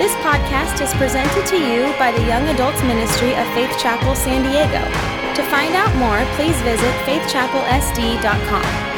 This podcast is presented to you by the Young Adults Ministry of Faith Chapel San Diego. To find out more, please visit faithchapelsd.com.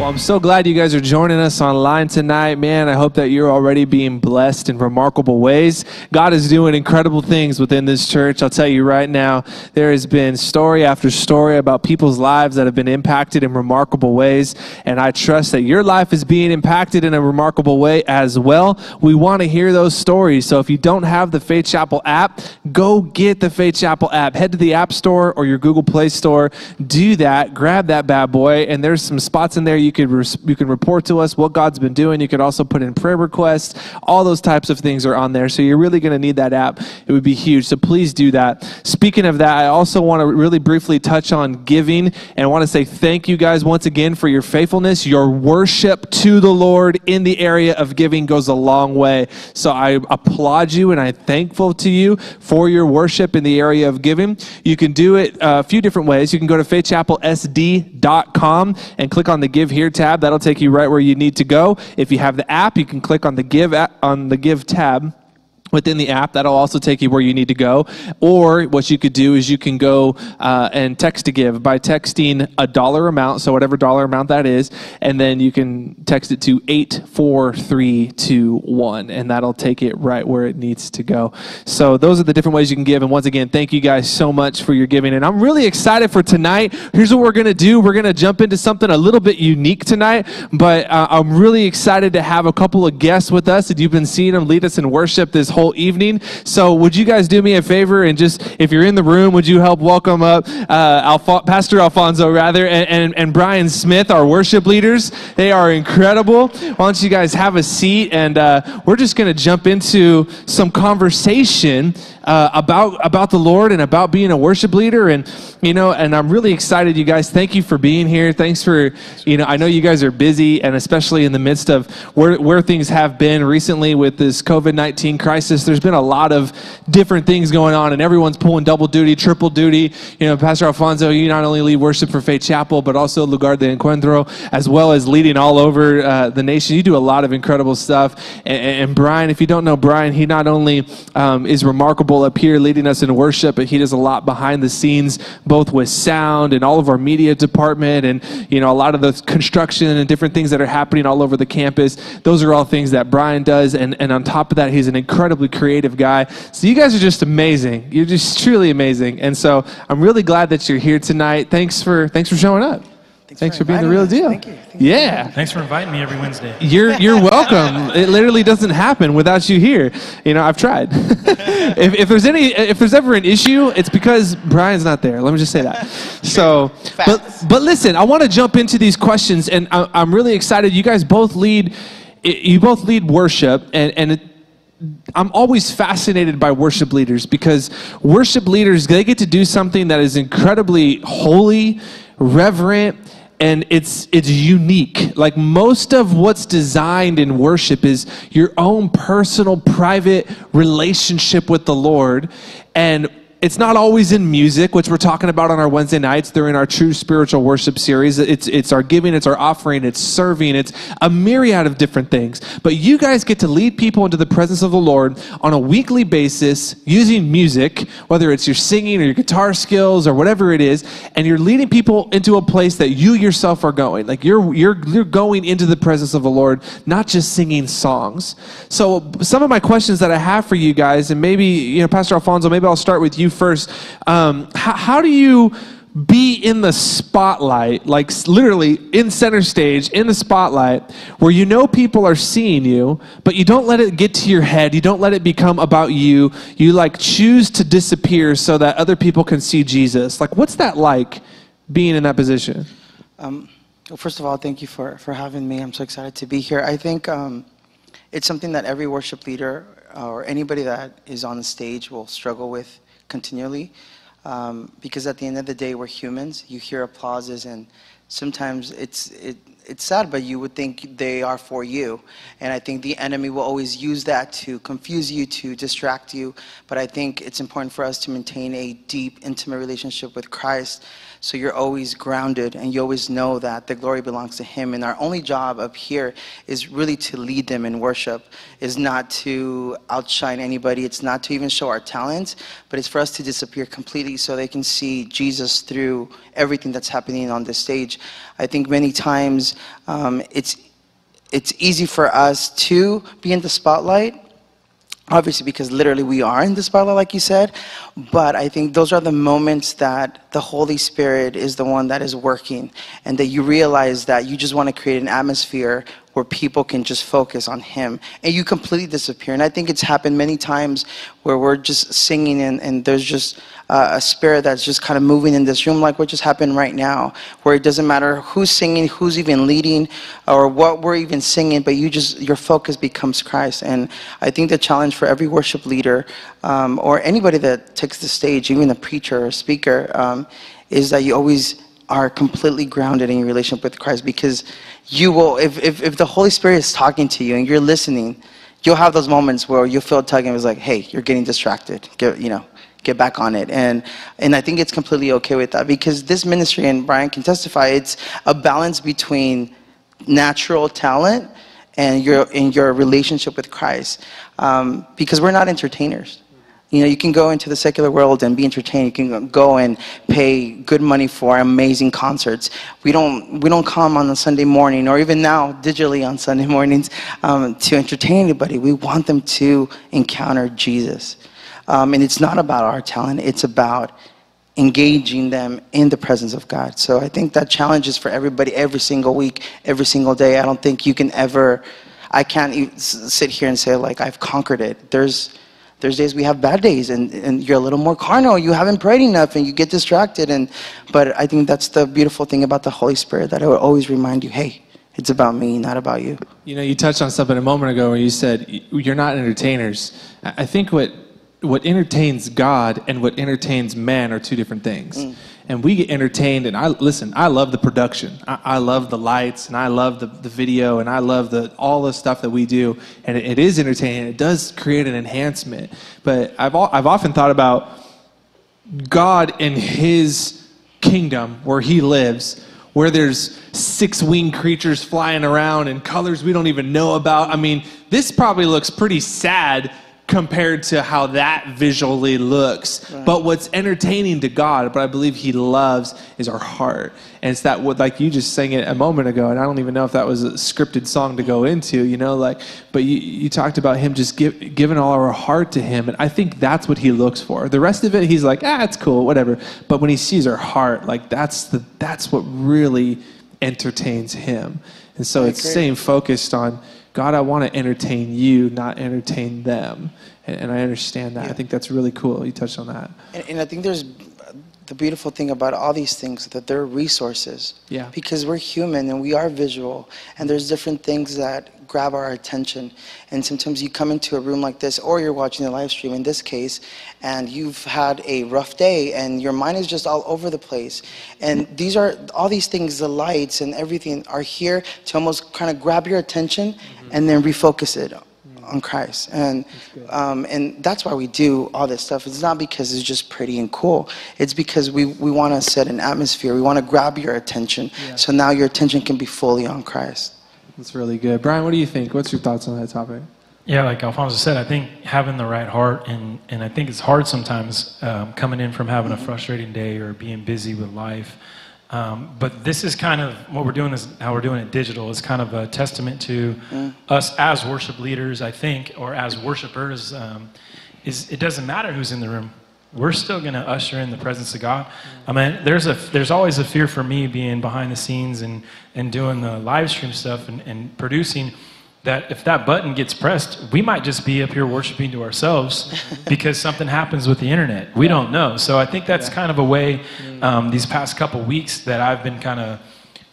Well, I'm so glad you guys are joining us online tonight. Man, I hope that you're already being blessed in remarkable ways. God is doing incredible things within this church. I'll tell you right now, there has been story after story about people's lives that have been impacted in remarkable ways. And I trust that your life is being impacted in a remarkable way as well. We want to hear those stories. So if you don't have the Faith Chapel app, go get the Faith Chapel app. Head to the App Store or your Google Play Store. Do that. Grab that bad boy. And there's some spots in there you you could you can report to us what God's been doing. You could also put in prayer requests. All those types of things are on there. So you're really going to need that app. It would be huge. So please do that. Speaking of that, I also want to really briefly touch on giving and want to say thank you guys once again for your faithfulness. Your worship to the Lord in the area of giving goes a long way. So I applaud you and I'm thankful to you for your worship in the area of giving. You can do it uh, a few different ways. You can go to faithchapelsd.com and click on the give here here tab. That'll take you right where you need to go. If you have the app, you can click on the give on the give tab within the app that'll also take you where you need to go. Or what you could do is you can go uh, and text to give. By texting a dollar amount so whatever dollar amount that is and then you can text it to 84321 and that'll take it right where it needs to go. So those are the different ways you can give. And once again thank you guys so much for your giving. And i'm really excited for tonight. Here's what we're going to do. We're going to jump into something a little bit unique tonight but uh, i'm really excited to have a couple of guests with us. And you've been seeing them lead us in worship this whole whole evening. So, would you guys do me a favor and just, if you're in the room, would you help welcome up uh, Pastor Alfonso, rather, and, and, and Brian Smith, our worship leaders? They are incredible. Why don't you guys have a seat? And uh, we're just going to jump into some conversation uh, about about the Lord and about being a worship leader, and you know, and I'm really excited. You guys, thank you for being here. Thanks for you know, I know you guys are busy, and especially in the midst of where where things have been recently with this COVID nineteen crisis. There's been a lot of different things going on, and everyone's pulling double duty, triple duty. You know, Pastor Alfonso, you not only lead worship for Faith Chapel, but also Lugar de Encuentro, as well as leading all over uh, the nation. You do a lot of incredible stuff. And, and Brian, if you don't know Brian, he not only um, is remarkable up here leading us in worship, but he does a lot behind the scenes, both with sound and all of our media department and, you know, a lot of the construction and different things that are happening all over the campus. Those are all things that Brian does. And, and on top of that, he's an incredibly creative guy. So you guys are just amazing. You're just truly amazing. And so I'm really glad that you're here tonight. Thanks for, thanks for showing up. Thanks, Thanks for, for being the real us. deal. Thank you. Thank yeah. Thanks for inviting me every Wednesday. You're you're welcome. it literally doesn't happen without you here. You know, I've tried. if, if there's any if there's ever an issue, it's because Brian's not there. Let me just say that. So, but but listen, I want to jump into these questions, and I, I'm really excited. You guys both lead. You both lead worship, and and. I'm always fascinated by worship leaders because worship leaders they get to do something that is incredibly holy, reverent, and it's it's unique. Like most of what's designed in worship is your own personal private relationship with the lord and it's not always in music, which we're talking about on our Wednesday nights during our true spiritual worship series. It's, it's our giving, it's our offering, it's serving, it's a myriad of different things. But you guys get to lead people into the presence of the Lord on a weekly basis using music, whether it's your singing or your guitar skills or whatever it is, and you're leading people into a place that you yourself are going. Like you're, you're, you're going into the presence of the Lord, not just singing songs. So some of my questions that I have for you guys, and maybe, you know, Pastor Alfonso, maybe I'll start with you first. Um, how, how do you be in the spotlight, like literally in center stage, in the spotlight, where you know people are seeing you, but you don't let it get to your head. You don't let it become about you. You like choose to disappear so that other people can see Jesus. Like, what's that like being in that position? Um, well, first of all, thank you for, for having me. I'm so excited to be here. I think um, it's something that every worship leader or anybody that is on the stage will struggle with continually um, because at the end of the day, we're humans. You hear applauses, and sometimes it's it, it's sad, but you would think they are for you. And I think the enemy will always use that to confuse you, to distract you. But I think it's important for us to maintain a deep, intimate relationship with Christ so you're always grounded and you always know that the glory belongs to Him. And our only job up here is really to lead them in worship, is not to outshine anybody. It's not to even show our talents, but it's for us to disappear completely so they can see Jesus through everything that's happening on this stage. I think many times um, it's it's easy for us to be in the spotlight obviously because literally we are in the spotlight like you said but i think those are the moments that the holy spirit is the one that is working and that you realize that you just want to create an atmosphere where people can just focus on him and you completely disappear. And i think it's happened many times where we're just singing and, and there's just uh, a spirit that's just kind of moving in this room like what just happened right now where it doesn't matter who's singing who's even leading or what we're even singing but you just your focus becomes christ. And i think the challenge for every worship leader um, or anybody that takes the stage even a preacher or speaker um, is that you always are completely grounded in your relationship with Christ because you will, if, if, if the Holy Spirit is talking to you and you're listening, you'll have those moments where you feel tugging. It's like, hey, you're getting distracted. Get, you know, get back on it. And, and I think it's completely okay with that because this ministry, and Brian can testify, it's a balance between natural talent and your, in your relationship with Christ. Um, because we're not entertainers. You know, you can go into the secular world and be entertained. You can go and pay good money for amazing concerts. We don't, we don't come on a Sunday morning, or even now, digitally on Sunday mornings, um, to entertain anybody. We want them to encounter Jesus. Um, and it's not about our talent, it's about engaging them in the presence of God. So I think that challenge is for everybody every single week, every single day. I don't think you can ever, I can't sit here and say, like, I've conquered it. There's, there's days we have bad days and, and you're a little more carnal. You haven't prayed enough and you get distracted and but i think that's the beautiful thing about the holy spirit that it will always remind you hey it's about me not about you. You know you touched on something a moment ago where you said you're not entertainers. I think what what entertains god and what entertains man are two different things. Mm and we get entertained and i listen i love the production. I, I love the lights and i love the, the video and i love the all the stuff that we do and it, it is entertaining it does create an enhancement. But i've, I've often thought about god in his kingdom where he lives where there's six winged creatures flying around and colors we don't even know about. I mean this probably looks pretty sad compared to how that visually looks. Right. But what's entertaining to God, but I believe He loves, is our heart. And it's that what like you just sang it a moment ago, and I don't even know if that was a scripted song to go into, you know, like but you, you talked about him just give, giving all our heart to him, and I think that's what he looks for. The rest of it, he's like, ah, it's cool, whatever. But when he sees our heart, like that's the that's what really entertains him. And so it's staying focused on God, I want to entertain you, not entertain them. And, and I understand that. Yeah. I think that's really cool. You touched on that. And, and I think there's the beautiful thing about all these things that they're resources. Yeah. Because we're human and we are visual, and there's different things that grab our attention. And sometimes you come into a room like this, or you're watching a live stream in this case, and you've had a rough day, and your mind is just all over the place. And these are all these things, the lights and everything, are here to almost kind of grab your attention mm-hmm. and then refocus it on Christ. And, um, and that's why we do all this stuff. It's not because it's just pretty and cool. It's because we, we want to set an atmosphere. We want to grab your attention. Yeah. So now your attention can be fully on Christ. That's really good. Brian, what do you think? What's your thoughts on that topic? Yeah, like Alfonso said, I think having the right heart, and, and I think it's hard sometimes um, coming in from having a frustrating day or being busy with life. Um, but this is kind of what we're doing is how we're doing it digital is kind of a testament to mm. us as worship leaders, I think, or as worshipers. Um, is it doesn't matter who's in the room. We're still going to usher in the presence of God. I mean, there's a there's always a fear for me being behind the scenes and and doing the live stream stuff and, and producing that if that button gets pressed, we might just be up here worshiping to ourselves because something happens with the internet. We don't know. So I think that's kind of a way mm. um, these past couple weeks that I've been kind of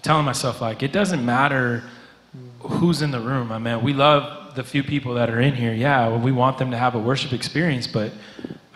telling myself, like, it doesn't matter who's in the room. I mean, we love the few people that are in here. Yeah, we want them to have a worship experience, but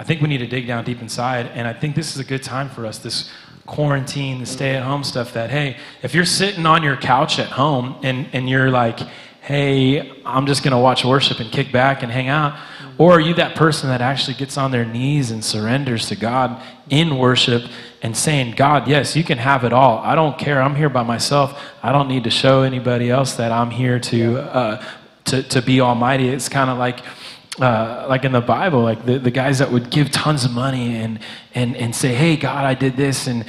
I think we need to dig down deep inside. And I think this is a good time for us, this quarantine, the stay at home stuff that, hey, if you're sitting on your couch at home and, and you're like, hey, I'm just going to watch worship and kick back and hang out, or are you that person that actually gets on their knees and surrenders to God in worship and saying, God, yes, you can have it all. I don't care. I'm here by myself. I don't need to show anybody else that I'm here to, uh, to, to be almighty. It's kind of like, uh, like in the Bible, like the, the guys that would give tons of money and, and, and say, hey, God, I did this, and,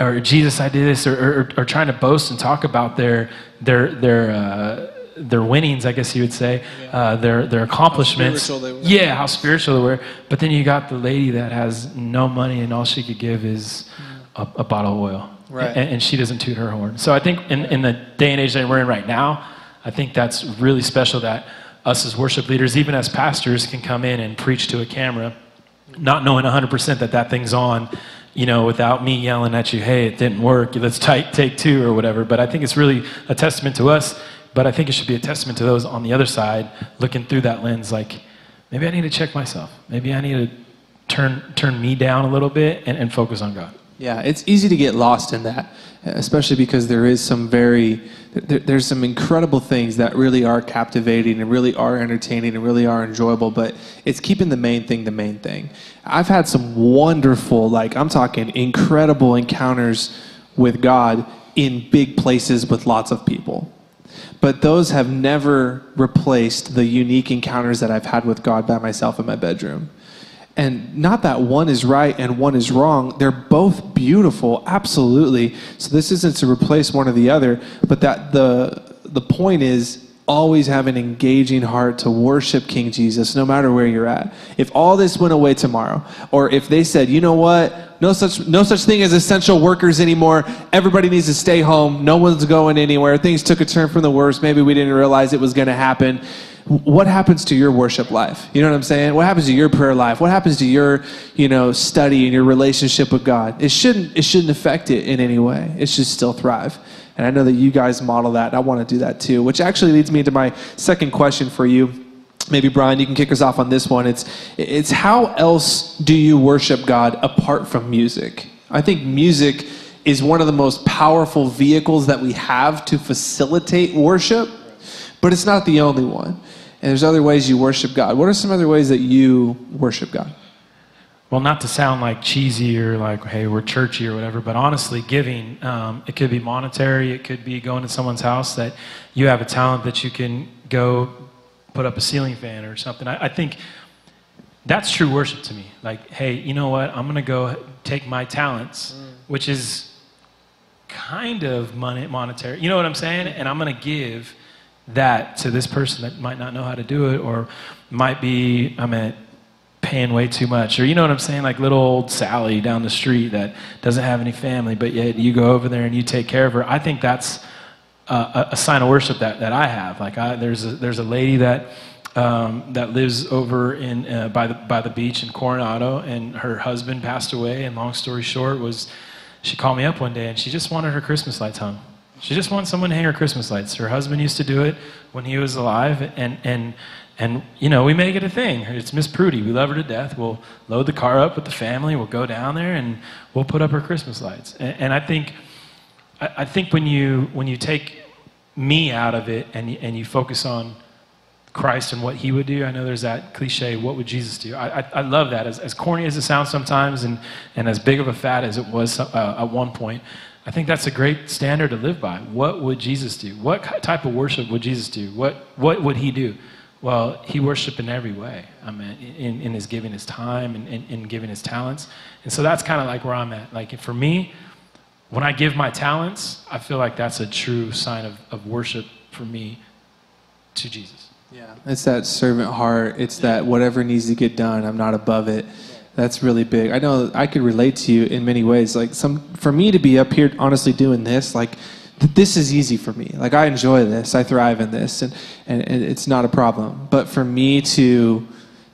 or Jesus, I did this, or, or, or trying to boast and talk about their, their, their, uh, their winnings, I guess you would say, uh, their, their accomplishments. How spiritual they were. Yeah, how spiritual they were. But then you got the lady that has no money and all she could give is a, a bottle of oil. Right. And, and she doesn't toot her horn. So I think in, in the day and age that we're in right now, I think that's really special that us as worship leaders, even as pastors, can come in and preach to a camera, not knowing 100% that that thing's on, you know, without me yelling at you, hey, it didn't work, let's take, take two or whatever. But I think it's really a testament to us, but I think it should be a testament to those on the other side looking through that lens like, maybe I need to check myself. Maybe I need to turn, turn me down a little bit and, and focus on God. Yeah, it's easy to get lost in that, especially because there is some very, there, there's some incredible things that really are captivating and really are entertaining and really are enjoyable, but it's keeping the main thing the main thing. I've had some wonderful, like, I'm talking incredible encounters with God in big places with lots of people. But those have never replaced the unique encounters that I've had with God by myself in my bedroom. And not that one is right and one is wrong. They're both beautiful, absolutely. So this isn't to replace one or the other, but that the the point is always have an engaging heart to worship King Jesus no matter where you're at. If all this went away tomorrow, or if they said, "You know what? No such no such thing as essential workers anymore. Everybody needs to stay home. No one's going anywhere. Things took a turn from the worst. Maybe we didn't realize it was going to happen." What happens to your worship life? You know what I'm saying? What happens to your prayer life? What happens to your, you know, study and your relationship with God? It shouldn't it shouldn't affect it in any way. It should still thrive. And I know that you guys model that. I want to do that too. Which actually leads me into my second question for you. Maybe Brian, you can kick us off on this one. It's it's how else do you worship God apart from music? I think music is one of the most powerful vehicles that we have to facilitate worship, but it's not the only one and there's other ways you worship God. What are some other ways that you worship God? Well, not to sound like cheesy or like, hey, we're churchy or whatever, but honestly, giving, um, it could be monetary, it could be going to someone's house that you have a talent that you can go put up a ceiling fan or something. I, I think that's true worship to me. Like, hey, you know what? I'm going to go take my talents, mm. which is kind of money, monetary. You know what I'm saying? And I'm going to give that to this person that might not know how to do it or might be, I mean, paying way too much. Or you know what I'm saying? Like little old Sally down the street that doesn't have any family, but yet you go over there and you take care of her. I think that's a, a sign of worship that, that I have. Like I, there's, a, there's a lady that, um, that lives over in, uh, by, the, by the beach in Coronado and her husband passed away. And long story short was she called me up one day and she just wanted her Christmas lights hung. She just wants someone to hang her Christmas lights. Her husband used to do it when he was alive, and and and you know we make it a thing. It's Miss Prudy. We love her to death. We'll load the car up with the family. We'll go down there and we'll put up her Christmas lights. And, and I think I, I think when you when you take me out of it and and you focus on Christ and what he would do. I know there's that cliche, what would Jesus do? I, I, I, love that. As, as corny as it sounds sometimes and, and as big of a fad as it was uh, at one point, I think that's a great standard to live by. What would Jesus do? What type of worship would Jesus do? What, what would he do? Well, he worshiped in every way. I mean, in, in his giving his time and in, in giving his talents. And so that's kind of like where I'm at. Like for me, when I give my talents, I feel like that's a true sign of, of worship for me to Jesus. Yeah, it's that servant heart. It's that whatever needs to get done, I'm not above it. That's really big. I know I could relate to you in many ways. Like some, for me to be up here, honestly doing this, like this is easy for me. Like I enjoy this, I thrive in this, and, and, and it's not a problem. But for me to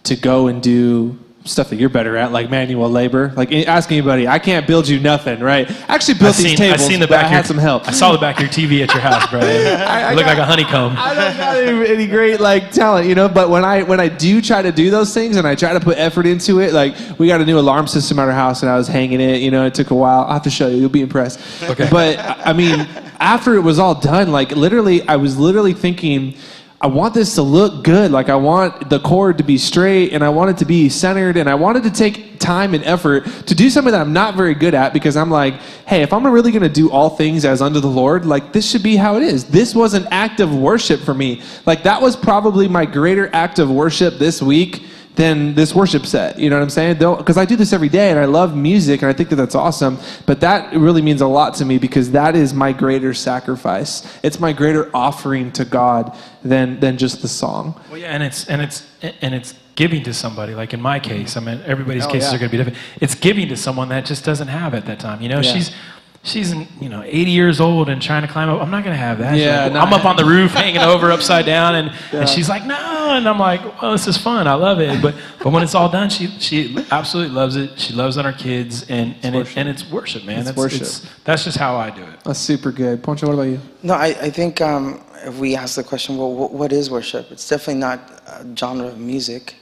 to go and do stuff that you're better at, like manual labor. Like ask anybody, I can't build you nothing, right? I actually built I've these seen, tables, I've seen the back I of your- had some help. I saw the back of your TV at your house, bro. I look like a honeycomb. I don't got any, any great like talent, you know. But when I when I do try to do those things and I try to put effort into it, like we got a new alarm system at our house and I was hanging it, you know. It took a while. I'll have to show you. You'll be impressed. Okay. But I mean, after it was all done, like literally, I was literally thinking. I want this to look good. Like I want the cord to be straight and I want it to be centered and I wanted to take time and effort to do something that I'm not very good at because I'm like, hey, if I'm really going to do all things as unto the Lord, like this should be how it is. This was an act of worship for me. Like that was probably my greater act of worship this week than this worship set. You know what I'm saying? Because I do this every day and I love music and I think that that's awesome. But that really means a lot to me because that is my greater sacrifice. It's my greater offering to God than than just the song. Well, yeah, and it's and it's and it's giving to somebody. Like in my case, I mean, everybody's Oh, cases yeah. are going to be different. It's giving to someone that just doesn't have at that time. You know, Yeah. she's she's you know 80 years old and trying to climb up. I'm not going to have that. Yeah, like, not I'm up on the roof, hanging over upside down, and Yeah. and she's like, no, and I'm like, well, this is fun. I love it. But but when it's all done, she she absolutely loves it. She loves on her kids, and and it, and it's worship, man. It's that's worship. that's just how I do it. That's super good. Poncho, what about you? No, I, I think um, if we ask the question, well, what, what is worship? It's definitely not a genre of music.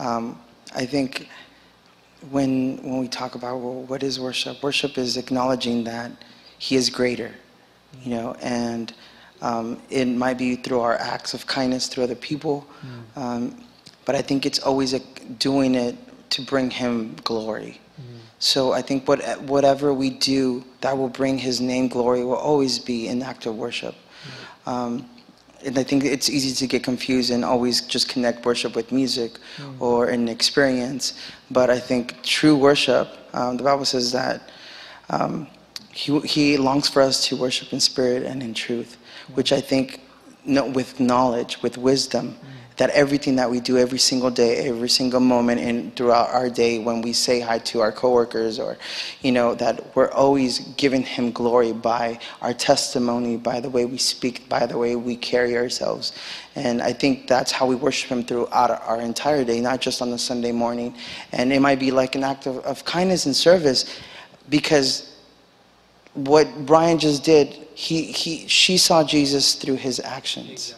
Um, I think when when we talk about well, what is worship? Worship is acknowledging that He is greater, you know, and um, it might be through our acts of kindness to other people, um, but I think it's always a, doing it to bring Him glory. So I think what, whatever we do that will bring His name glory will always be an act of worship. Um, and I think it's easy to get confused and always just connect worship with music or an experience. But I think true worship, um, the Bible says that um, he, he longs for us to worship in spirit and in truth, which I think no, with knowledge, with wisdom, that everything that we do every single day, every single moment and throughout our day when we say hi to our coworkers or, you know, that we're always giving him glory by our testimony, by the way we speak, by the way we carry ourselves. And I think that's how we worship him throughout our, entire day, not just on the Sunday morning. And it might be like an act of, of kindness and service because what Brian just did, he, he, she saw Jesus through his actions.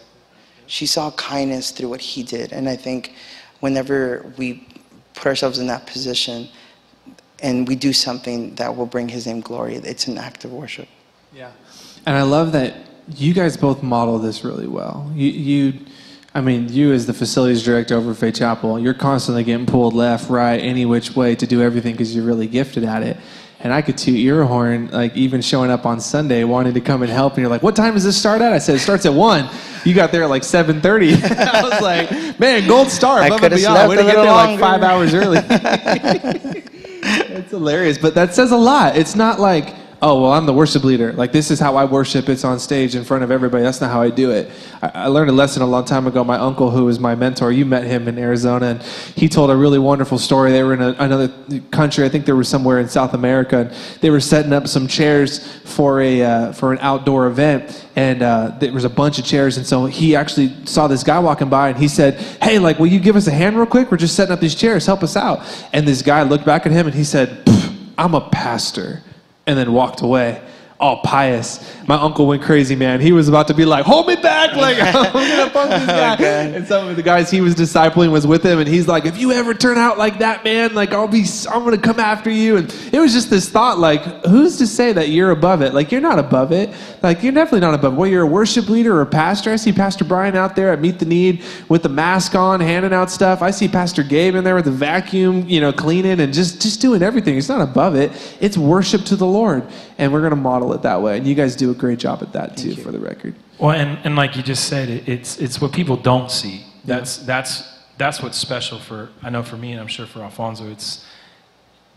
She saw kindness through what he did. And I think whenever we put ourselves in that position and we do something that will bring his name glory, it's an act of worship. Yeah. And I love that you guys both model this really well. You, you I mean, you as the facilities director over Faith Chapel, you're constantly getting pulled left, right, any which way to do everything because you're really gifted at it. And I could toot your horn, like even showing up on Sunday, wanting to come and help. And you're like, "What time does this start at?" I said, "It starts at one." You got there at like 7:30. I was like, "Man, gold star I coulda beyond." slept Way to get there like five hours early. It's hilarious, but that says a lot. It's not like, oh, well, I'm the worship leader. Like, this is how I worship. It's on stage in front of everybody. That's not how I do it. I, I learned a lesson a long time ago. My uncle, who was my mentor, you met him in Arizona, and he told a really wonderful story. They were in a, another country. I think they were somewhere in South America, and they were setting up some chairs for a uh, for an outdoor event, and uh, there was a bunch of chairs. And so he actually saw this guy walking by, and he said, "Hey, like, will you give us a hand real quick? We're just setting up these chairs. Help us out." And this guy looked back at him, and he said, "I'm a pastor," and then walked away. All pious. My uncle went crazy, man. He was about to be like, "Hold me back!" Like I'm gonna punk this guy. And some of the guys he was discipling was with him, and he's like, "If you ever turn out like that, man, like I'll be, I'm gonna come after you." And it was just this thought, like, who's to say that you're above it? Like you're not above it. Like you're definitely not above. it. Well, you're a worship leader or a pastor. I see Pastor Brian out there at Meet the Need with the mask on, handing out stuff. I see Pastor Gabe in there with the vacuum, you know, cleaning and just just doing everything. It's not above it. It's worship to the Lord, and we're gonna model it that way. And you guys do a great job at that too, for the record. Well, and, and like you just said, it, it's it's what people don't see. That's that's that's what's special for I know for me, and I'm sure for Alfonso. It's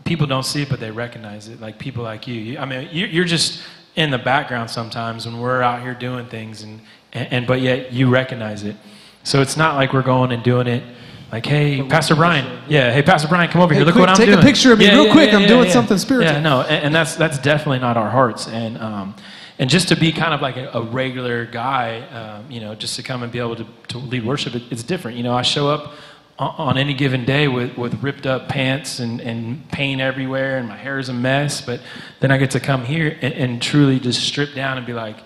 people don't see it, but they recognize it. Like people like you. you I mean, you, you're just in the background sometimes when we're out here doing things, and, and and but yet you recognize it. So it's not like we're going and doing it. Like, hey, Pastor Brian. Yeah, hey, Pastor Brian, come over Hey, here. Look quick, what I'm doing, take a picture of me real quick. I'm doing something spiritual. Yeah, no, and, and that's that's definitely not our hearts. And um, and just to be kind of like a, a regular guy, um, you know, just to come and be able to, to lead worship, it, it's different. You know, I show up on any given day with, with ripped up pants and, and pain everywhere and my hair is a mess. But then I get to come here and, and truly just strip down and be like,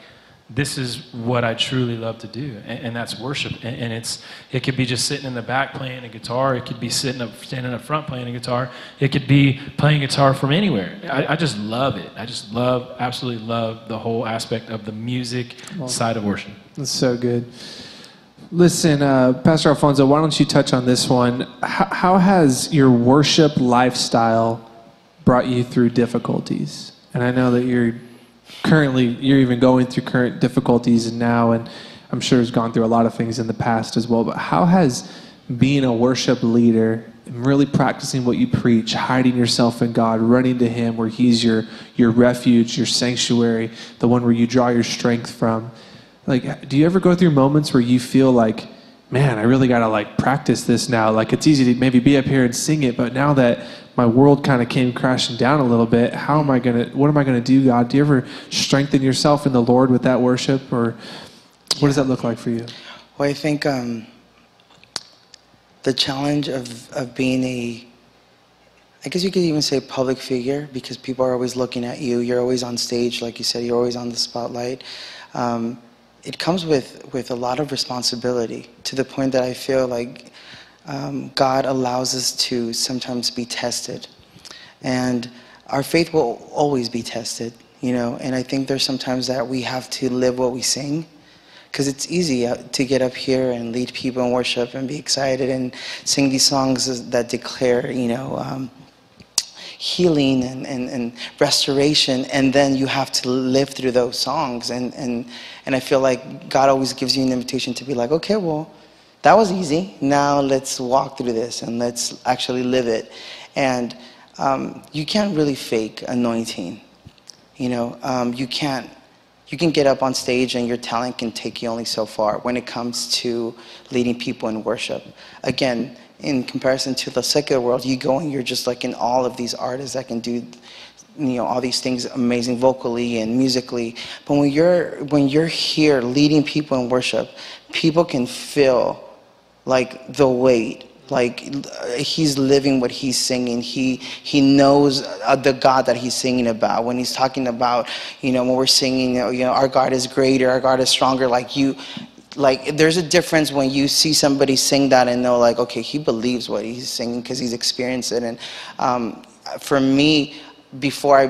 this is what I truly love to do, and, and that's worship. And, and, it's it could be just sitting in the back playing a guitar. It could be sitting up, standing up front playing a guitar. It could be playing guitar from anywhere. I, I just love it. I just love, absolutely love the whole aspect of the music well, side of worship. That's so good. Listen, uh, Pastor Alfonso, why don't you touch on this one? How, how has your worship lifestyle brought you through difficulties? And I know that you're currently, you're even going through current difficulties now, and I'm sure has gone through a lot of things in the past as well. But how has being a worship leader and really practicing what you preach, hiding yourself in God, running to Him where He's your, your refuge, your sanctuary, the one where you draw your strength from, like, do you ever go through moments where you feel like, man, I really got to like practice this now? Like, it's easy to maybe be up here and sing it, but now that my world kind of came crashing down a little bit, how am I going to, what am I going to do, God? Do you ever strengthen yourself in the Lord with that worship, or what does that look like for you? Well, I think um, the challenge of, of being a, I guess you could even say public figure because people are always looking at you. You're always on stage, like you said, you're always on the spotlight. Um, it comes with, with a lot of responsibility to the point that I feel like um, God allows us to sometimes be tested. And our faith will always be tested, you know, and I think there's sometimes that we have to live what we sing. Because it's easy uh, to get up here and lead people in worship and be excited and sing these songs that declare, you know, um, healing and, and, and restoration and then you have to live through those songs and, and, and i feel like god always gives you an invitation to be like okay well that was easy. Now let's walk through this and let's actually live it. And um, you can't really fake anointing you know? Um, you can't you can get up on stage and your talent can take you only so far when it comes to leading people in worship. Again in comparison to the secular world, you go and you're just like in all of these artists that can do you know all these things amazing vocally and musically. But when you're when you're here leading people in worship people can feel like the weight like he's living what he's singing. He he knows uh, the god that he's singing about. When he's talking about you know when we're singing you know our god is greater our god is stronger like you like there's a difference when you see somebody sing that and know like okay he believes what he's singing because he's experienced it. And um, for me before i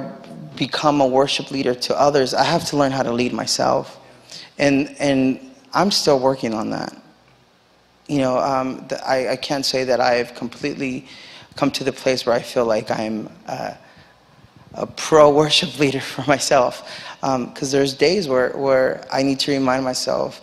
become a worship leader to others i have to learn how to lead myself. And and i'm still working on that you know um, I, I can't say that i've completely come to the place where i feel like i'm uh, a pro worship leader for myself. Because um, there's days where, where i need to remind myself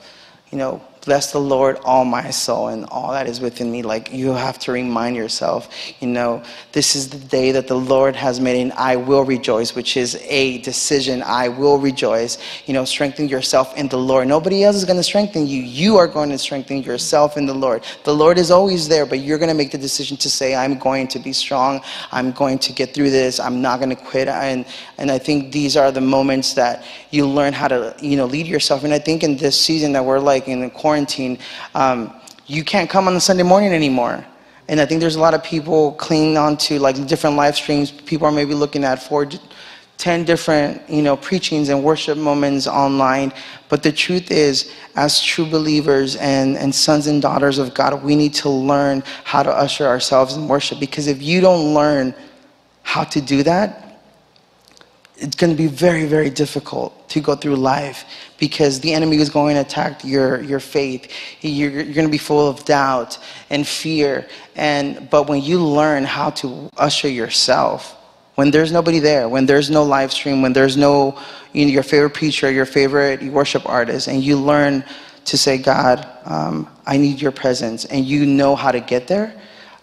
you know, bless the Lord, all my soul, and all that is within me. Like, you have to remind yourself, you know, this is the day that the Lord has made, and I will rejoice, which is a decision. I will rejoice. You know, strengthen yourself in the Lord. Nobody else is going to strengthen you. You are going to strengthen yourself in the Lord. The Lord is always there, but you're going to make the decision to say, I'm going to be strong. I'm going to get through this. I'm not going to quit. And, and I think these are the moments that you learn how to, you know, lead yourself. And I think in this season that we're like in the quarantine, um, you can't come on the Sunday morning anymore. And I think there's a lot of people clinging on to like different live streams. People are maybe looking at four, ten different, you know, preachings and worship moments online. But the truth is, as true believers and, and sons and daughters of God, we need to learn how to usher ourselves in worship. Because if you don't learn how to do that, it's going to be very, very difficult to go through life because the enemy is going to attack your, your faith. You're, you're going to be full of doubt and fear. And, but when you learn how to usher yourself, when there's nobody there, when there's no live stream, when there's no you know, your favorite preacher, your favorite worship artist, and you learn to say, God, um, I need your presence, and you know how to get there,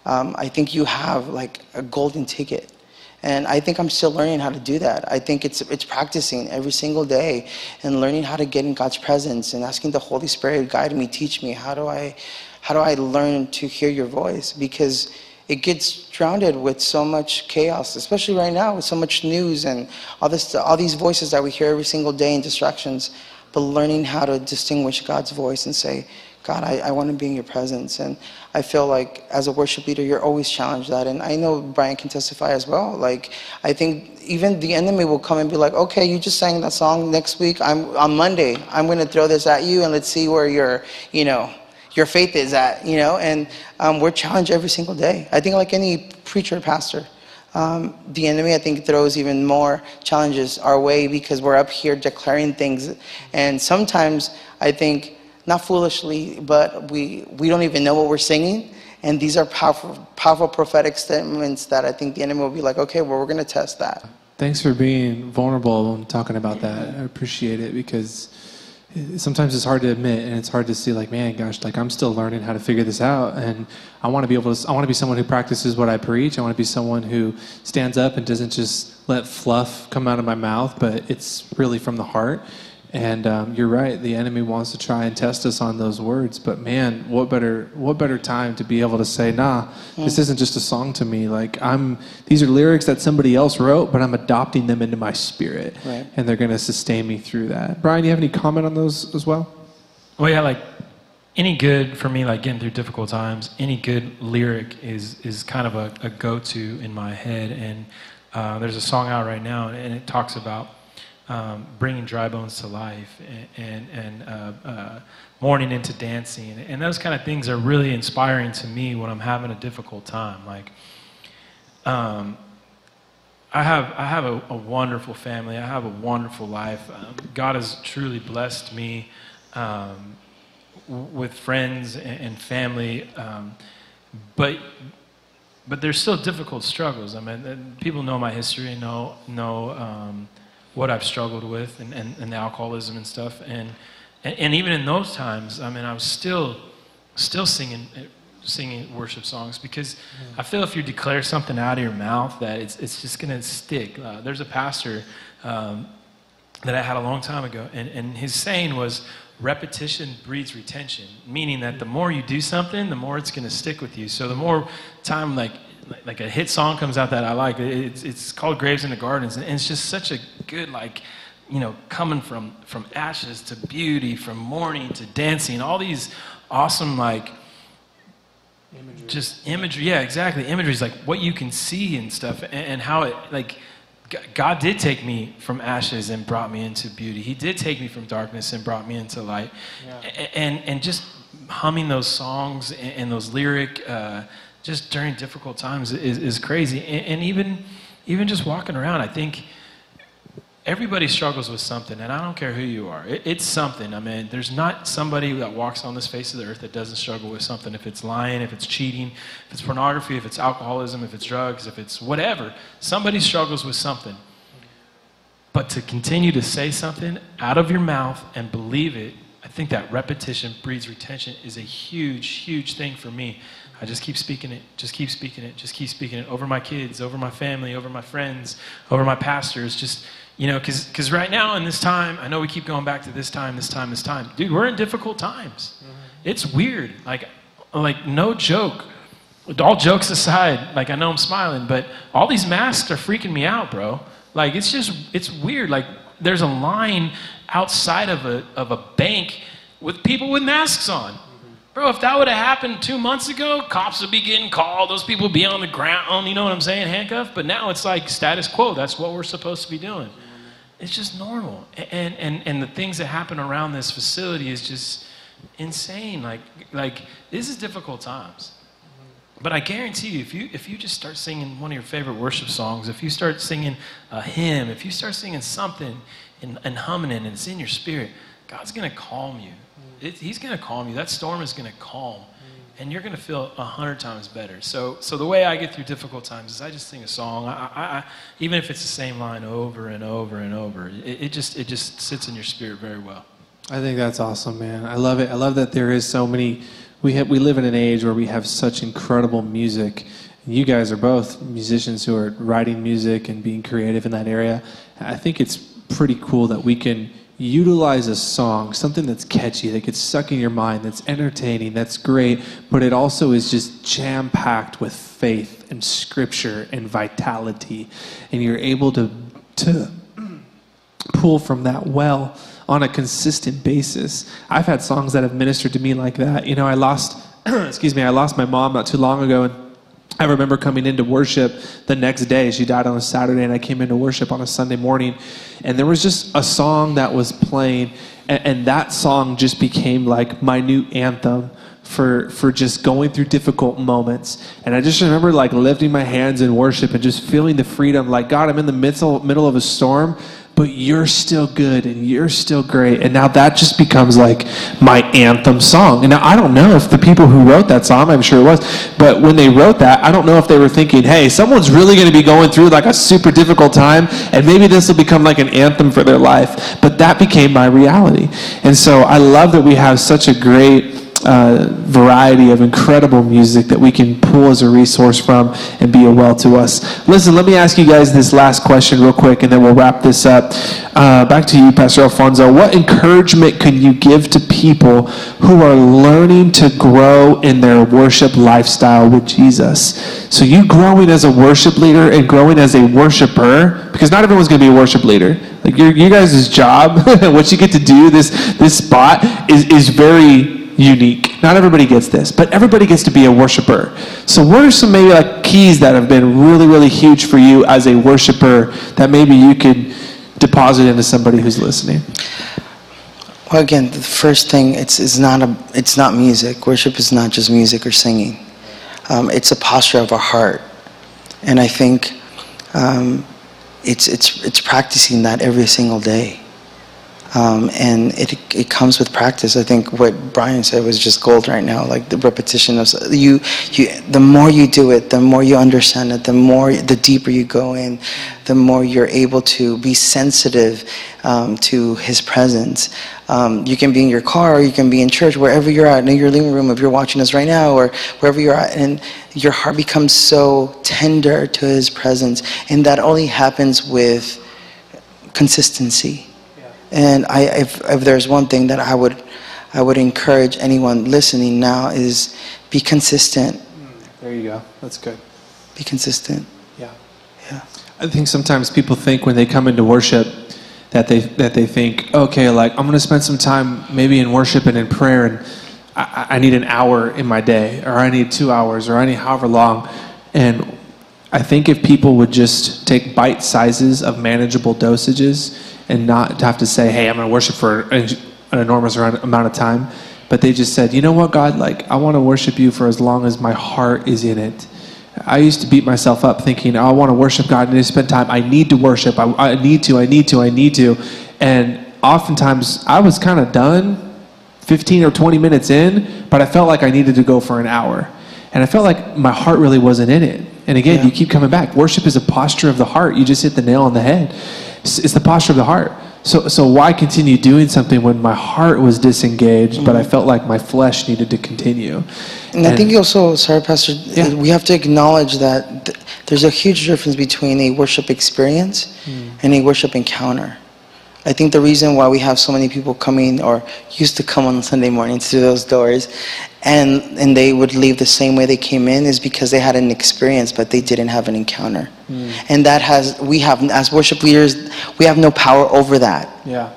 um, I think you have like a golden ticket and I think I'm still learning how to do that. I think it's, it's practicing every single day and learning how to get in God's presence and asking the Holy Spirit to guide me, teach me. How do I, how do I learn to hear your voice? Because it gets drowned with so much chaos, especially right now with so much news and all, this, all these voices that we hear every single day and distractions. But learning how to distinguish God's voice and say, God, I, I want to be in your presence. And I feel like as a worship leader, you're always challenged that. And I know Brian can testify as well. Like, I think even the enemy will come and be like, okay, you just sang that song next week. I'm, on Monday, I'm going to throw this at you and let's see where your, you know, your faith is at, you know? And um, we're challenged every single day. I think like any preacher, pastor, um, the enemy, I think, throws even more challenges our way because we're up here declaring things. And sometimes I think, not foolishly, but we, we don't even know what we're singing. And these are powerful, powerful prophetic statements that I think the enemy will be like, okay, well, we're going to test that. Thanks for being vulnerable and talking about that. I appreciate it because sometimes it's hard to admit and it's hard to see like man gosh like i'm still learning how to figure this out and i want to be able to i want to be someone who practices what i preach i want to be someone who stands up and doesn't just let fluff come out of my mouth but it's really from the heart and um, you're right. The enemy wants to try and test us on those words. But man, what better what better time to be able to say, "Nah, this isn't just a song to me. Like I'm these are lyrics that somebody else wrote, but I'm adopting them into my spirit, right. and they're going to sustain me through that." Brian, do you have any comment on those as well? Well, yeah, like any good for me, like getting through difficult times. Any good lyric is is kind of a, a go-to in my head, and uh, there's a song out right now, and it talks about um, bringing dry bones to life and, and, and uh, uh, mourning into dancing. And those kind of things are really inspiring to me when I'm having a difficult time. Like, um, I have, I have a, a, wonderful family. I have a wonderful life. Um, God has truly blessed me um, with friends and, and family. Um, but but there's still difficult struggles. I mean, people know my history, know know um, what I've struggled with and, and, and the alcoholism and stuff. And, and, and, even in those times, I mean, I was still, still singing, singing worship songs because I feel if you declare something out of your mouth that it's, it's just going to stick. Uh, there's a pastor um, that I had a long time ago, and, and his saying was, repetition breeds retention, meaning that the more you do something, the more it's going to stick with you. So the more time, like like a hit song comes out that I like. It's, it's called Graves in the Gardens, and it's just such a good like, you know, coming from from ashes to beauty, from mourning to dancing, all these awesome like. Imagery. Just imagery, yeah, exactly. Imagery is like what you can see and stuff, and, and how it like God did take me from ashes and brought me into beauty. He did take me from darkness and brought me into light. Yeah. And, and just humming those songs and, and those lyric uh, just during difficult times is, is crazy. And, and, even, even just walking around, I think everybody struggles with something, and I don't care who you are. It, it's something. I mean, there's not somebody that walks on this face of the earth that doesn't struggle with something. If it's lying, if it's cheating, if it's pornography, if it's alcoholism, if it's drugs, if it's whatever, somebody struggles with something. But to continue to say something out of your mouth and believe it, I think that repetition breeds retention is a huge, huge thing for me. I just keep speaking it, just keep speaking it, just keep speaking it over my kids, over my family, over my friends, over my pastors. Just, you know, because right now in this time, I know we keep going back to this time, this time, this time. Dude, we're in difficult times. Mm-hmm. It's weird. Like, like, no joke. All jokes aside, like, I know I'm smiling, but all these masks are freaking me out, bro. Like, it's just, it's weird. Like, there's a line outside of a, of a bank with people with masks on. Bro, if that would have happened two months ago, cops would be getting called. Those people would be on the ground, you know what I'm saying, handcuffed. But now it's like status quo. That's what we're supposed to be doing. It's just normal. And, and, and the things that happen around this facility is just insane. Like, like this is difficult times. But I guarantee you, if you, if you just start singing one of your favorite worship songs, if you start singing a hymn, if you start singing something and, and humming it and it's in your spirit, God's going to calm you it, he's going to calm you. That storm is going to calm, mm. and you're going to feel a hundred times better. So, so the way I get through difficult times is I just sing a song. I, I, I, even if it's the same line over and over and over, it, it just it just sits in your spirit very well. I think that's awesome, man. I love it. I love that there is so many. We have we live in an age where we have such incredible music. You guys are both musicians who are writing music and being creative in that area. I think it's pretty cool that we can utilize a song, something that's catchy, that gets stuck in your mind, that's entertaining, that's great, but it also is just jam packed with faith and scripture and vitality. And you're able to, to pull from that well on a consistent basis. I've had songs that have ministered to me like that. You know, I lost, excuse me, I lost my mom not too long ago, and I remember coming into worship the next day. She died on a Saturday, and I came into worship on a Sunday morning, and there was just a song that was playing, and, and that song just became like my new anthem for for just going through difficult moments. And I just remember like lifting my hands in worship and just feeling the freedom, like God, I'm in the middle middle of a storm, but you're still good and you're still great. And now that just becomes like my anthem song. And now I don't know if the people who wrote that song, I'm sure it was, but when they wrote that, I don't know if they were thinking, hey, someone's really going to be going through like a super difficult time, and maybe this will become like an anthem for their life. But that became my reality. And so I love that we have such a great uh, variety of incredible music that we can pull as a resource from and be a well to us. Listen, let me ask you guys this last question real quick, and then we'll wrap this up. Uh, back to you, Pastor Alfonso. What encouragement can you give to people who are learning to grow in their worship lifestyle with Jesus? So, you growing as a worship leader and growing as a worshiper, because not everyone's going to be a worship leader. Like your, you guys' job, what you get to do, this this spot is is very unique. Not everybody gets this, but everybody gets to be a worshiper. So, what are some maybe like keys that have been really, really huge for you as a worshiper that maybe you could deposit into somebody who's listening? Well, again, the first thing it's, it's not a it's not music. Worship is not just music or singing. Um, it's a posture of our heart, and I think um, it's it's it's practicing that every single day. Um, and it, it comes with practice. I think what Brian said was just gold right now. Like the repetition of you, you. The more you do it, the more you understand it. The more, the deeper you go in, the more you're able to be sensitive um, to His presence. Um, you can be in your car, you can be in church, wherever you're at, in your living room, if you're watching us right now, or wherever you're at, and your heart becomes so tender to His presence, and that only happens with consistency and I, if, if there's one thing that I would, I would encourage anyone listening now is be consistent. There you go. That's good. Be consistent. Yeah. Yeah. I think sometimes people think when they come into worship that they that they think, okay, like I'm going to spend some time maybe in worship and in prayer, and I, I need an hour in my day, or I need two hours, or I need however long. And I think if people would just take bite sizes of manageable dosages and not to have to say, hey, I'm going to worship for an, enormous amount of time, but they just said, you know what, God, like, I want to worship you for as long as my heart is in it. I used to beat myself up thinking, oh, I want to worship God. I need to spend time. I need to worship. I, I need to, I need to, I need to. And oftentimes I was kind of done 15 or 20 minutes in, but I felt like I needed to go for an hour. And I felt like my heart really wasn't in it. And again, yeah. you keep coming back. Worship is a posture of the heart. You just hit the nail on the head. It's the posture of the heart. So, so why continue doing something when my heart was disengaged, mm-hmm. but I mm-hmm. felt like my flesh needed to continue? And, and I think also, sorry, Pastor, yeah. we have to acknowledge that th- there's a huge difference between a worship experience mm. and a worship encounter. I think the reason why we have so many people coming or used to come on Sunday mornings through those doors and, and they would leave the same way they came in is because they had an experience but they didn't have an encounter. Mm. And that has, we have, as worship leaders, we have no power over that. Yeah.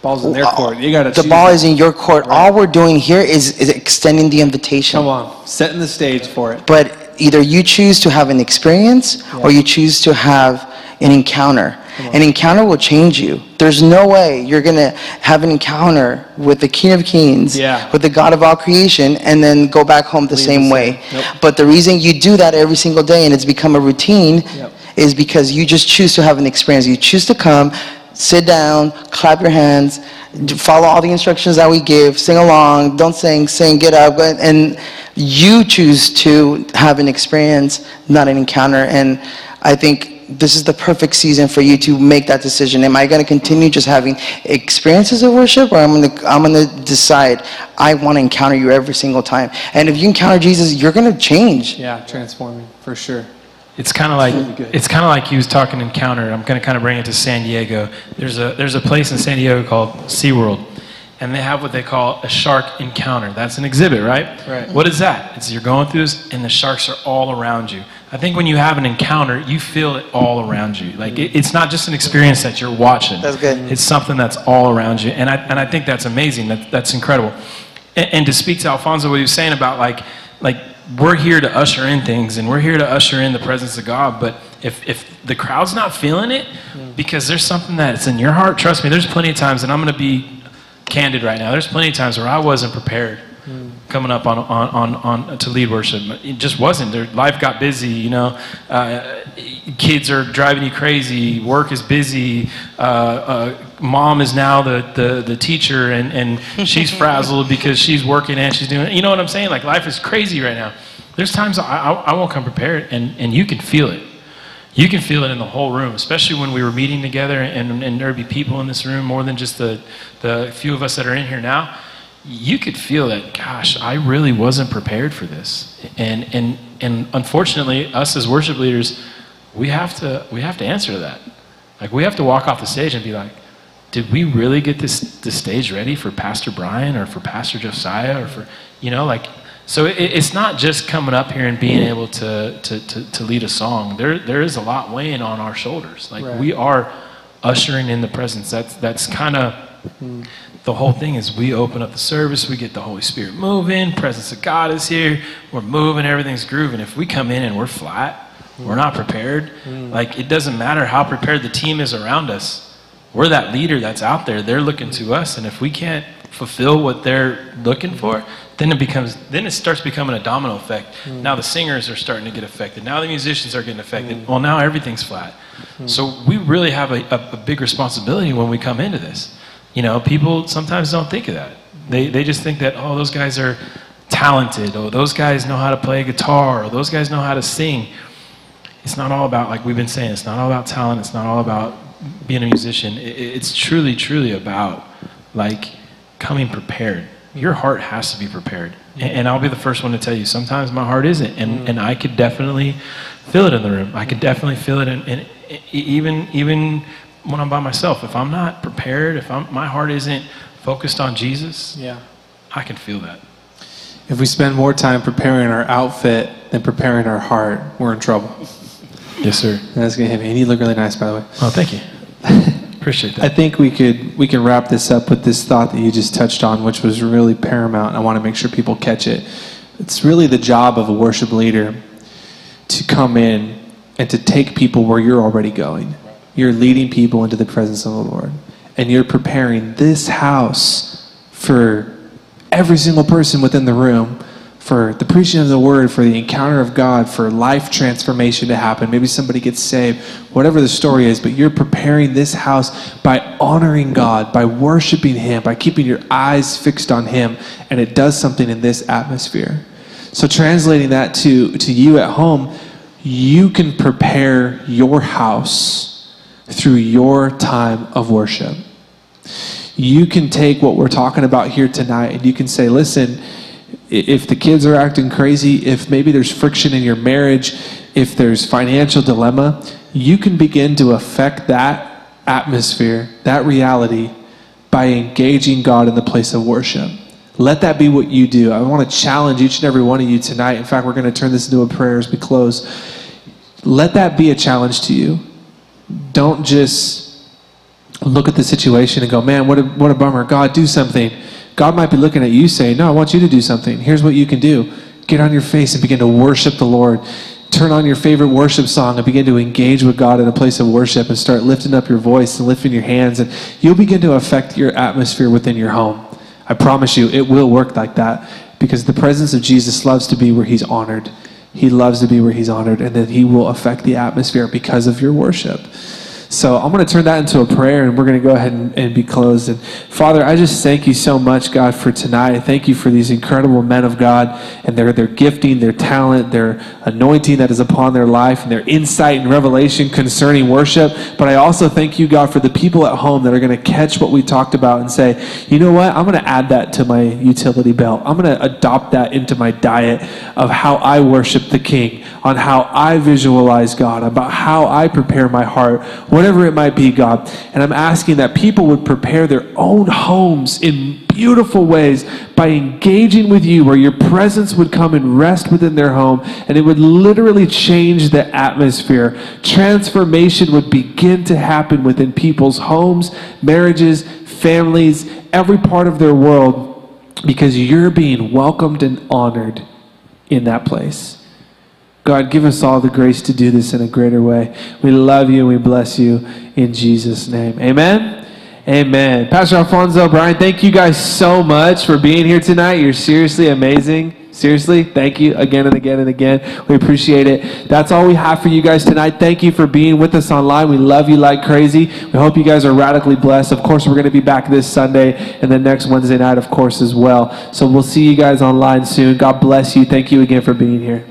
Ball's in their court. You got to The ball is in your court. Right. All we're doing here is, is extending the invitation. Come on, setting the stage for it. But either you choose to have an experience yeah. or you choose to have an encounter. An encounter will change you. There's no way you're going to have an encounter with the King of Kings, yeah. with the God of all creation, and then go back home the Leave same the way. Yep. But the reason you do that every single day and it's become a routine yep. is because you just choose to have an experience. You choose to come, sit down, clap your hands, follow all the instructions that we give, sing along, don't sing, sing, get up, and you choose to have an experience, not an encounter. And I think this is the perfect season for you to make that decision. Am I going to continue just having experiences of worship, or I'm going to I'm going to decide I want to encounter you every single time? And if you encounter Jesus, you're going to change. Yeah, transforming for sure. It's kind of like really it's kind of like he was talking encounter. I'm going to kind of bring it to San Diego. There's a there's a place in San Diego called SeaWorld, and they have what they call a shark encounter. That's an exhibit, right? Right. What is that? It's you're going through this, and the sharks are all around you. I think when you have an encounter, you feel it all around you. Like it, it's not just an experience that you're watching. That's good. It's something that's all around you, and I and I think that's amazing. That that's incredible. And, and to speak to Alfonso, what he was saying about like like we're here to usher in things, and we're here to usher in the presence of God. But if if the crowd's not feeling it, mm. because there's something that's in your heart, trust me. There's plenty of times, and I'm going to be candid right now. There's plenty of times where I wasn't prepared coming up on, on, on, on to lead worship. It just wasn't. Their life got busy. You know, uh, kids are driving you crazy. Work is busy. Uh, uh, mom is now the, the, the teacher, and, and she's frazzled because she's working and she's doing. You know what I'm saying? Like life is crazy right now. There's times I, I, I won't come prepared, and, and you can feel it. You can feel it in the whole room, especially when we were meeting together and, and there'd be people in this room, more than just the, the few of us that are in here now. You could feel that, gosh, I really wasn't prepared for this. And, and, and unfortunately, us as worship leaders, we have, to, we have to answer to that. Like, we have to walk off the stage and be like, did we really get this, this stage ready for Pastor Brian or for Pastor Josiah or for, you know, like, so it, it's not just coming up here and being able to, to, to, to, lead a song. There, there is a lot weighing on our shoulders. Like Right. we are ushering in the presence. That's, that's kind of hmm. The whole thing is we open up the service, we get the Holy Spirit moving, presence of God is here, we're moving, everything's grooving. If we come in and we're flat, we're not prepared, mm. like it doesn't matter how prepared the team is around us. We're that leader that's out there. They're looking to us, and if we can't fulfill what they're looking for, then it becomes then it starts becoming a domino effect. Mm. Now the singers are starting to get affected. Now the musicians are getting affected. Mm. Well, now everything's flat. So we really have a, a, a big responsibility when we come into this. You know, people sometimes don't think of that. They they just think that oh those guys are talented. or those guys know how to play guitar. Or those guys know how to sing. It's not all about like we've been saying. It's not all about talent. It's not all about being a musician. I- I- It's truly, truly about like coming prepared. Your heart has to be prepared. And, I'll be the first one to tell you, sometimes my heart isn't. And, mm-hmm. and I could definitely feel it in the room. I could definitely feel it in, in, even, even when I'm by myself. If I'm not prepared, if I'm, my heart isn't focused on Jesus, Yeah. I can feel that. If we spend more time preparing our outfit than preparing our heart, we're in trouble. Yes, sir. That's gonna hit me. And you look really nice, by the way. Oh, thank you. Appreciate that. I think we could we can wrap this up with this thought that you just touched on, which was really paramount. I want to make sure people catch it. It's really the job of a worship leader to come in and to take people where you're already going. You're leading people into the presence of the Lord, and you're preparing this house for every single person within the room for the preaching of the word, for the encounter of God, for life transformation to happen. Maybe somebody gets saved, whatever the story is, but you're preparing this house by honoring God, by worshiping Him, by keeping your eyes fixed on Him, and it does something in this atmosphere. So, translating that to, to you at home, you can prepare your house through your time of worship you can take what we're talking about here tonight and you can say, listen, if the kids are acting crazy, if maybe there's friction in your marriage, if there's financial dilemma, you can begin to affect that atmosphere, that reality, by engaging God in the place of worship. Let that be what you do. I want to challenge each and every one of you tonight. In fact, we're going to turn this into a prayer as we close. Let that be a challenge to you. Don't just look at the situation and go, man, what a, what a bummer. God, do something. God might be looking at you saying, no, I want you to do something. Here's what you can do get on your face and begin to worship the Lord. Turn on your favorite worship song and begin to engage with God in a place of worship and start lifting up your voice and lifting your hands. And you'll begin to affect your atmosphere within your home. I promise you, it will work like that because the presence of Jesus loves to be where he's honored. He loves to be where he's honored, and that he will affect the atmosphere because of your worship. So I'm going to turn that into a prayer and we're going to go ahead and, and be closed. And Father, I just thank you so much, God, for tonight. Thank you for these incredible men of God and their, their gifting, their talent, their anointing that is upon their life, and their insight and revelation concerning worship. But I also thank you, God, for the people at home that are going to catch what we talked about and say, you know what? I'm going to add that to my utility belt. I'm going to adopt that into my diet of how I worship the King, on how I visualize God, about how I prepare my heart, whatever it might be, God. And I'm asking that people would prepare their own homes in beautiful ways by engaging with you, where your presence would come and rest within their home, and it would literally change the atmosphere. Transformation would begin to happen within people's homes, marriages, families, every part of their world, because you're being welcomed and honored in that place. God, give us all the grace to do this in a greater way. We love you and we bless you in Jesus' name. Amen. Amen. Pastor Alfonso, Brian, thank you guys so much for being here tonight. You're seriously amazing. Seriously, thank you again and again and again. We appreciate it. That's all we have for you guys tonight. Thank you for being with us online. We love you like crazy. We hope you guys are radically blessed. Of course, we're going to be back this Sunday and then next Wednesday night, of course, as well. So we'll see you guys online soon. God bless you. Thank you again for being here.